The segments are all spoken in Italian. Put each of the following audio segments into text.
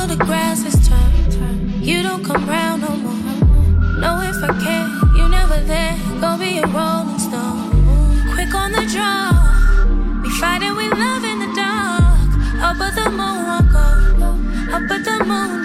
till the grass is turned. You don't come round no more. Know if I care, you never there. Gonna be a rolling stone. Quick on the draw. We fight and we love in the dark. Up at the moon, I'll. Up at the moon,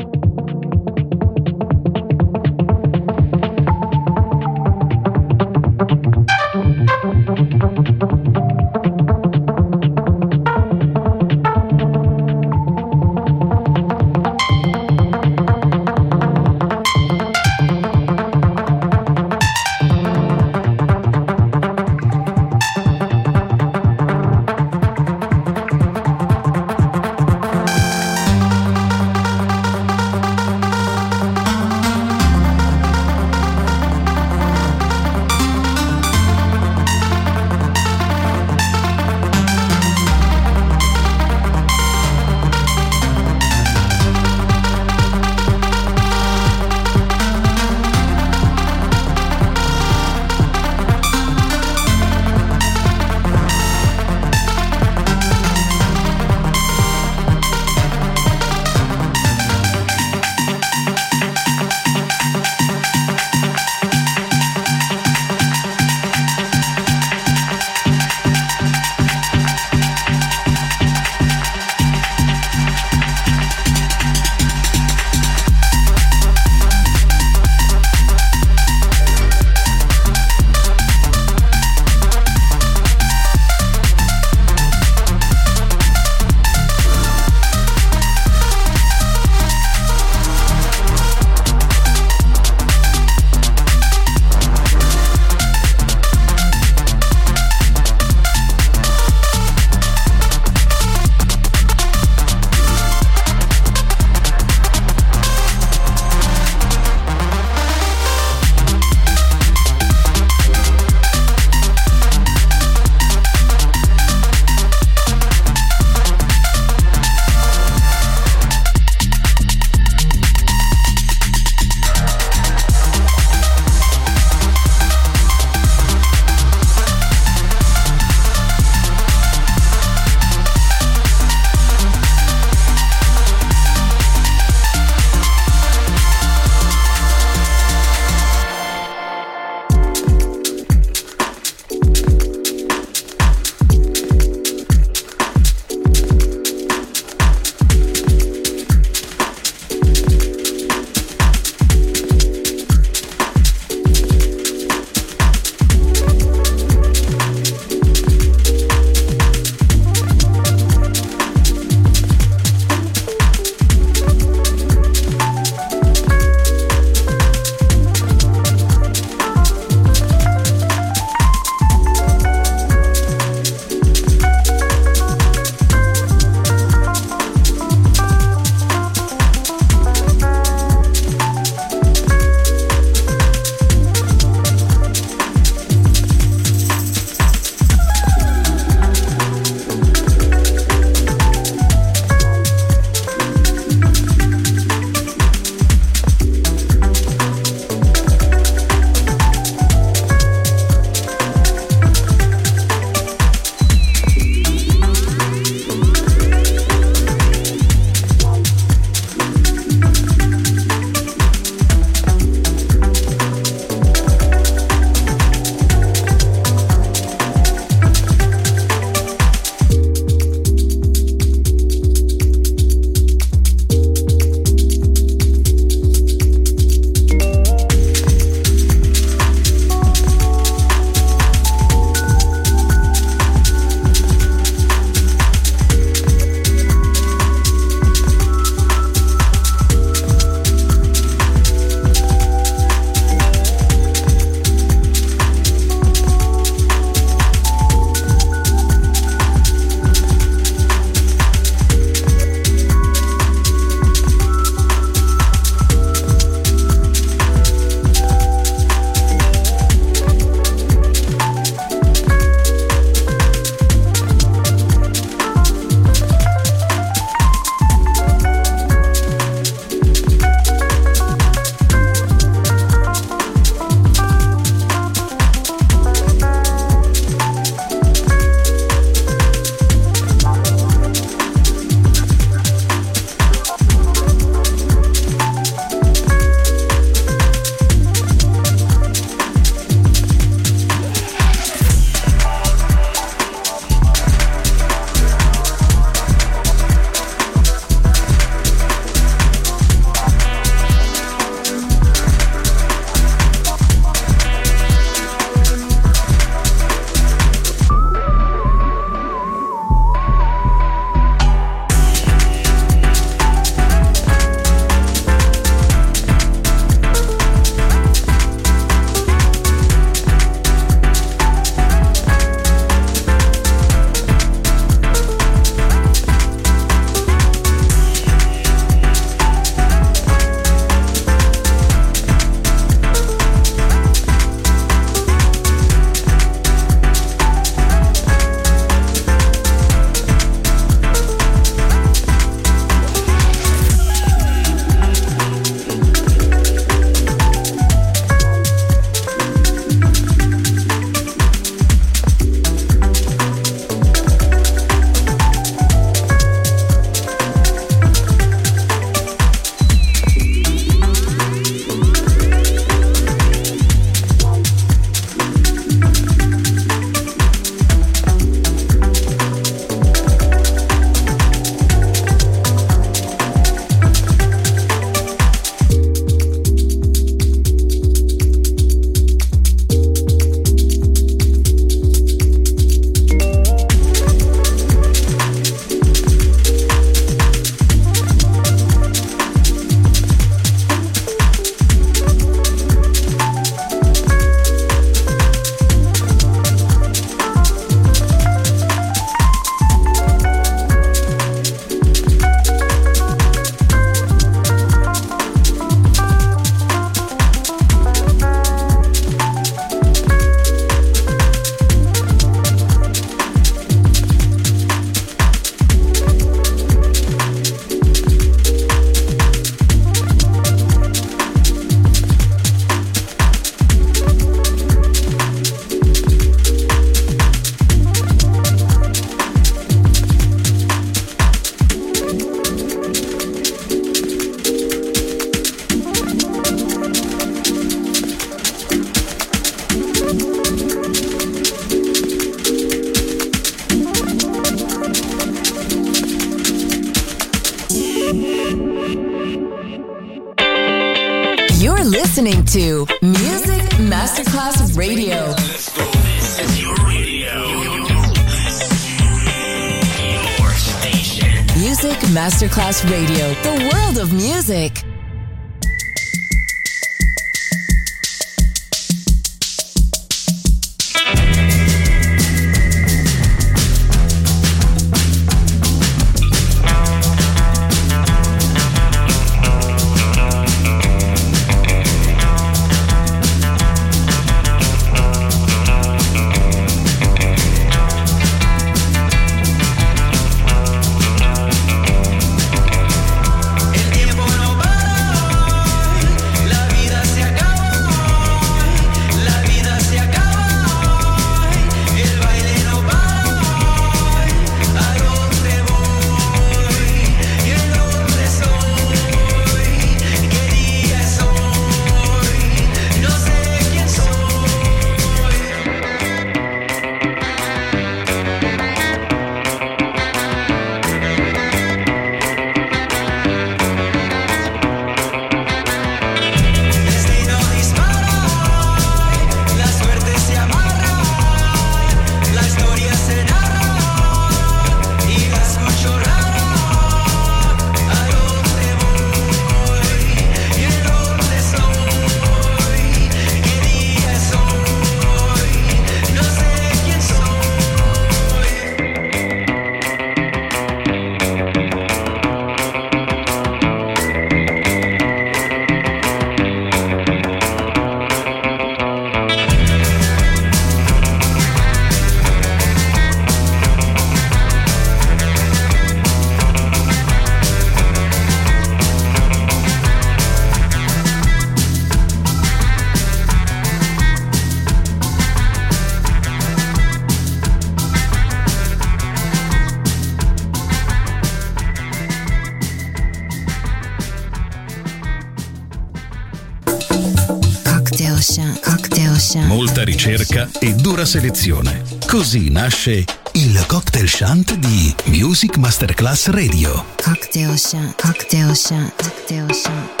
ricerca e dura selezione. Così nasce il cocktail shunt di Music Masterclass Radio. Cocktail shunt, cocktail shunt, cocktail shunt.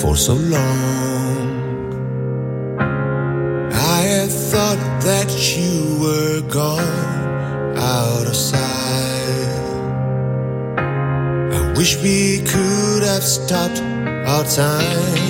For so long, I had thought that you were gone out of sight. I wish we could have stopped our time.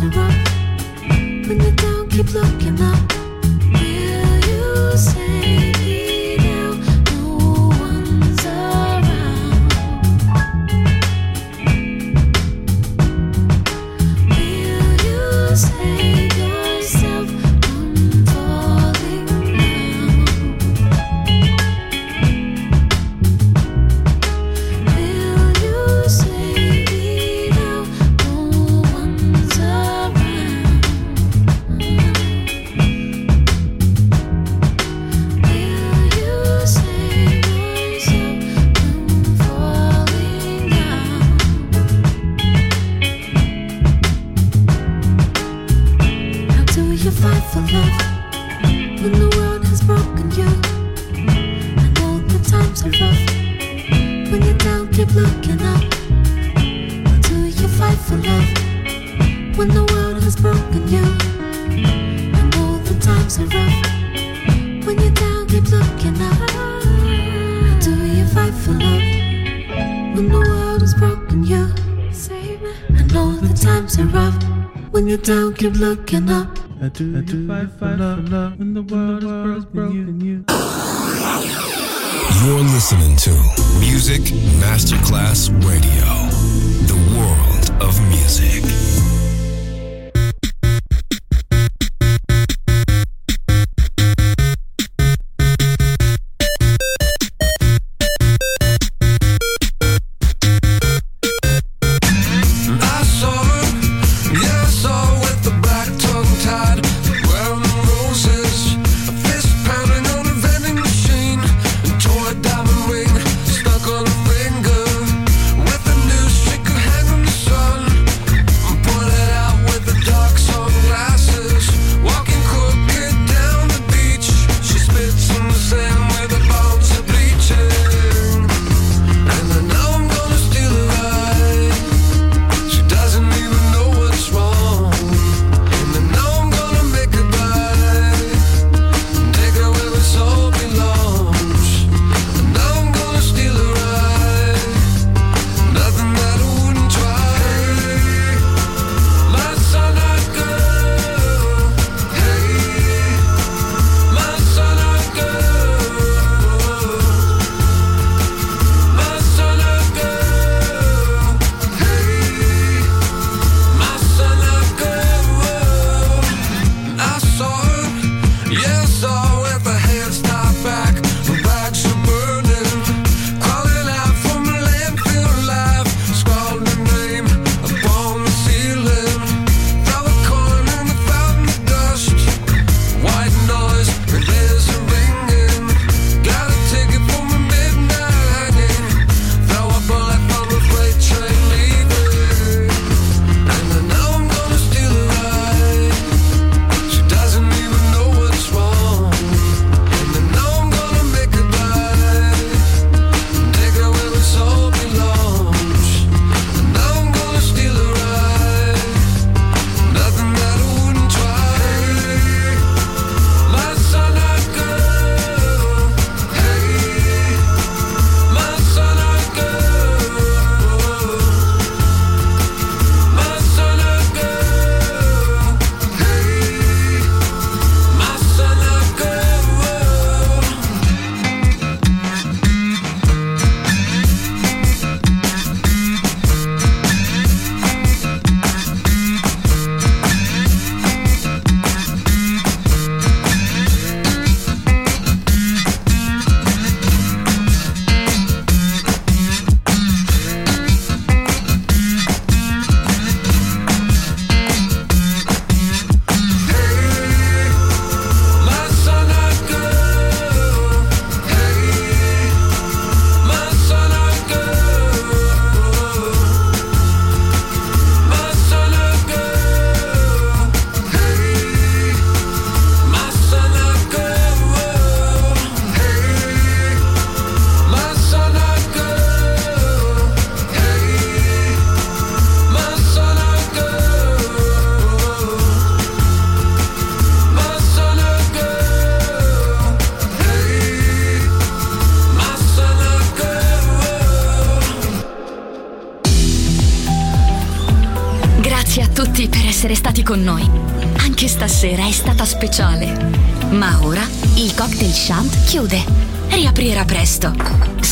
when the dog keep looking